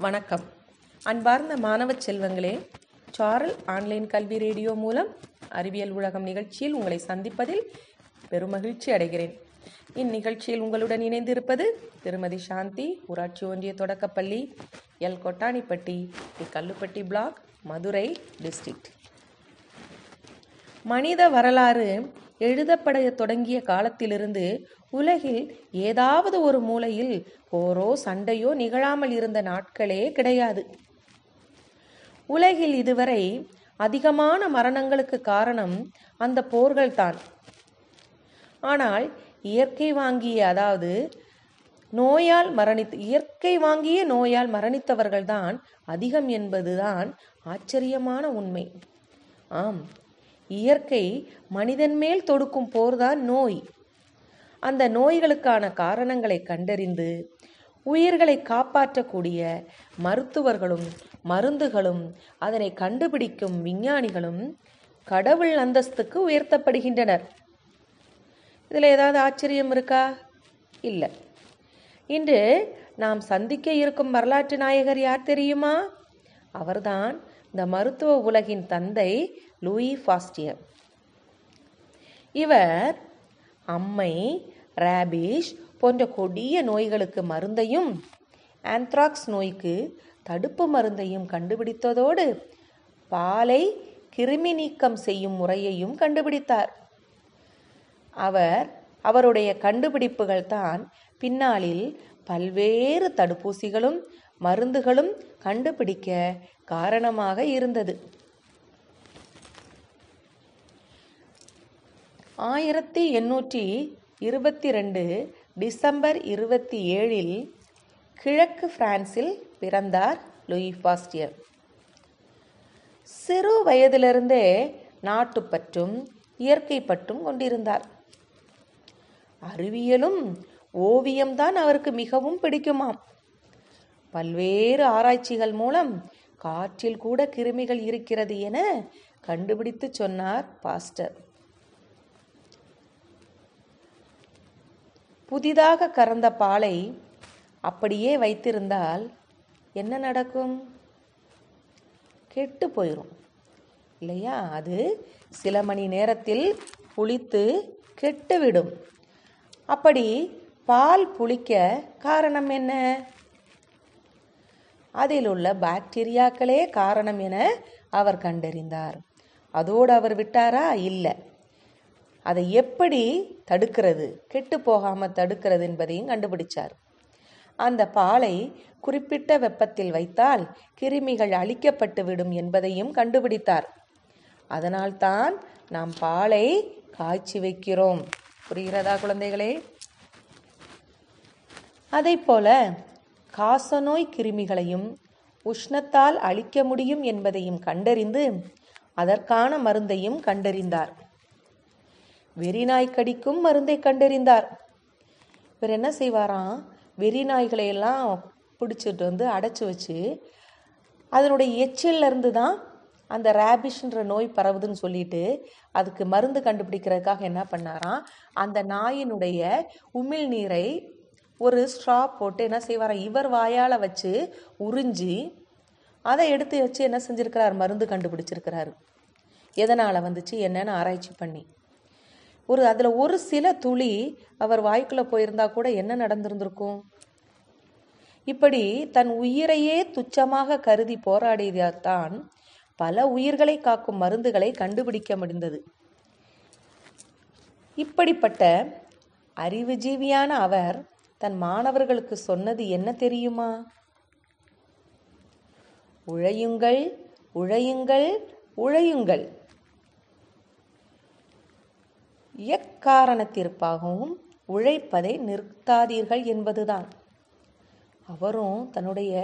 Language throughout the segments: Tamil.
வணக்கம். அன்பார்ந்த மாணவ செல்வங்களே சாரல் ஆன்லைன் கல்வி ரேடியோ மூலம் அறிவியல் உலகம் நிகழ்ச்சியில் உங்களை சந்திப்பதில் பெருமகிழ்ச்சி அடைகிறேன். இந்நிகழ்ச்சியில் உங்களுடன் இணைந்திருப்பது திருமதி சாந்தி ஊராட்சி ஒன்றிய தொடக்கப்பள்ளி L. Kottanipatti T. Kallupatti block Madurai district. மனித வரலாறு எழுதப்பட தொடங்கிய காலத்திலிருந்து உலகில் ஏதாவது ஒரு மூலையில் போரோ சண்டையோ நிகழாமல் இருந்த நாட்களே கிடையாது. உலகில் இதுவரை அதிகமான மரணங்களுக்கு காரணம் அந்த போர்கள்தான் ஆனால் இயற்கை வாங்கிய அதாவது நோயால் மரணித்து இயற்கை வாங்கிய நோயால் மரணித்தவர்கள்தான் அதிகம் என்பதுதான் ஆச்சரியமான உண்மை. ஆம் இயற்கை மனிதன் மேல் தொடுக்கும் போர்தான் நோய். அந்த நோய்களுக்கான காரணங்களை கண்டறிந்து உயிர்களை காப்பாற்றக்கூடிய மருத்துவர்களும் மருந்துகளும் அதனை கண்டுபிடிக்கும் விஞ்ஞானிகளும் கடவுள் அந்தஸ்துக்கு உயர்த்தப்படுகின்றனர். இதில் ஏதாவது ஆச்சரியம் இருக்கா? இல்லை. இன்று நாம் சந்திக்க இருக்கும் வரலாற்று நாயகர் யார் தெரியுமா? அவர்தான் இந்த மருத்துவ உலகின் தந்தை லூயி ஃபாஸ்டியர் இவர் அம்மை ரேபிஷ் போன்ற கொடிய நோய்களுக்கு மருந்தையும் ஆந்த்ராக்ஸ் நோய்க்கு தடுப்பு மருந்தையும் கண்டுபிடித்ததோடு பாலை கிருமி நீக்கம் செய்யும் முறையையும் கண்டுபிடித்தார். அவர் அவருடைய கண்டுபிடிப்புகள் தான் பின்னாளில் பல்வேறு தடுப்பூசிகளும் மருந்துகளும் கண்டுபிடிக்க காரணமாக இருந்தது. ஆயிரத்தி எண்ணூற்றி இருபத்தி ரெண்டு டிசம்பர் இருபத்தி ஏழில் கிழக்கு பிரான்சில் பிறந்தார் லூயி பாஸ்டியர் சிறு வயதிலிருந்தே நாட்டுப்பற்றும் இயற்கை பற்றும் கொண்டிருந்தார். அறிவியலும் ஓவியம்தான் அவருக்கு மிகவும் பிடிக்குமாம். பல்வேறு ஆராய்ச்சிகள் மூலம் காற்றில் கூட கிருமிகள் இருக்கிறது என கண்டுபிடித்து சொன்னார் பாஸ்டர். புதிதாக கறந்த பாலை அப்படியே வைத்திருந்தால் என்ன நடக்கும்? கெட்டு போயிடும் இல்லையா? அது சில மணி நேரத்தில் புளித்து கெட்டுவிடும். அப்படி பால் புளிக்க காரணம் என்ன? அதில் உள்ள பாக்டீரியாக்களே காரணம் என அவர் கண்டறிந்தார். அதோடு அவர் விட்டாரா? இல்லை. அதை எப்படி தடுக்கிறது கெட்டு போகாமல் தடுக்கிறது என்பதையும் கண்டுபிடிச்சார். அந்த பாலை குறிப்பிட்ட வெப்பத்தில் வைத்தால் கிருமிகள் அழிக்கப்பட்டு விடும் என்பதையும் கண்டுபிடித்தார். அதனால்தான் நாம் பாலை காய்ச்சி வைக்கிறோம். புரிகிறதா குழந்தைகளே? அதை போல காசநோய் கிருமிகளையும் உஷ்ணத்தால் அழிக்க முடியும் என்பதையும் கண்டறிந்து அதற்கான மருந்தையும் கண்டறிந்தார். வெறிநாய் கடிக்கும் மருந்தை கண்டறிந்தார். இவர் என்ன செய்வாராம்? வெறிநாய்களை எல்லாம் பிடிச்சிட்டு வந்து அடைச்சி வச்சு அதனுடைய எச்சிலிருந்து தான் அந்த ரேபிஷ்ன்ற நோய் பரவுதுன்னு சொல்லிட்டு அதுக்கு மருந்து கண்டுபிடிக்கிறதுக்காக என்ன பண்ணாராம்? அந்த நாயினுடைய உமிழ் நீரை ஒரு ஸ்ட்ரா போட்டு என்ன செய்வாராம்? இவர் வாயால் வச்சு உறிஞ்சி அதை எடுத்து வச்சு என்ன செஞ்சுருக்கிறார்? மருந்து கண்டுபிடிச்சிருக்கிறாரு. எதனால் வந்துச்சு? என்னென்னு ஆராய்ச்சி பண்ணி. ஒரு அதில் ஒரு சில துளி அவர் வாய்க்குள்ளே போயிருந்தா கூட என்ன நடந்திருந்திருக்கும்? இப்படி தன் உயிரையே துச்சமாக கருதி போராடியதால்தான் பல உயிர்களை காக்கும் மருந்துகளை கண்டுபிடிக்க முடிந்தது. இப்படிப்பட்ட அறிவுஜீவியான அவர் தன் மாணவர்களுக்கு சொன்னது என்ன தெரியுமா? உழையுங்கள் உழையுங்கள் உழையுங்கள். எக்காரணத்திற்காகவும் உழைப்பதை நிறுத்தாதீர்கள் என்பதுதான். அவரும் தன்னுடைய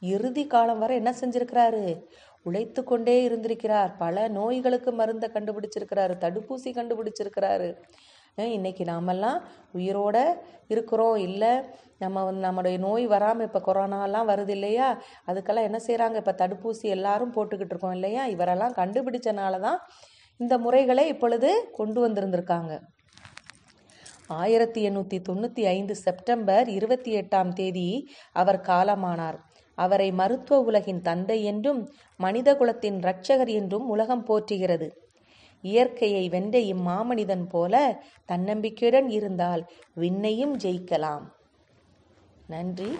இறுதி காலம் வரை என்ன செஞ்சிருக்கிறாரு? உழைத்து கொண்டே இருந்திருக்கிறார். பல நோய்களுக்கு மருந்தை கண்டுபிடிச்சிருக்கிறாரு. தடுப்பூசி கண்டுபிடிச்சிருக்கிறாரு. இன்னைக்கு நாமெல்லாம் உயிரோட இருக்கிறோம். இல்லை நம்ம வந்து நம்மளுடைய நோய் வராமல் இப்போ கொரோனாலாம் வருது இல்லையா? அதுக்கெல்லாம் என்ன செய்கிறாங்க இப்போ தடுப்பூசி எல்லாரும் போட்டுக்கிட்டு இருக்கோம் இல்லையா? இவரெல்லாம் கண்டுபிடிச்சனால தான் இந்த முறைகளை இப்பொழுது கொண்டு வந்திருந்திருக்காங்க. ஆயிரத்தி எண்ணூற்றி தொண்ணூற்றி ஐந்து செப்டம்பர் இருபத்தி எட்டாம் தேதி அவர் காலமானார். அவரை மருத்துவ உலகின் தந்தை என்றும் மனித குலத்தின் இரட்சகர் என்றும் உலகம் போற்றுகிறது. இயற்கையை வென்ற இம்மாமனிதன் போல தன்னம்பிக்கையுடன் இருந்தால் விண்ணையும் ஜெயிக்கலாம். நன்றி.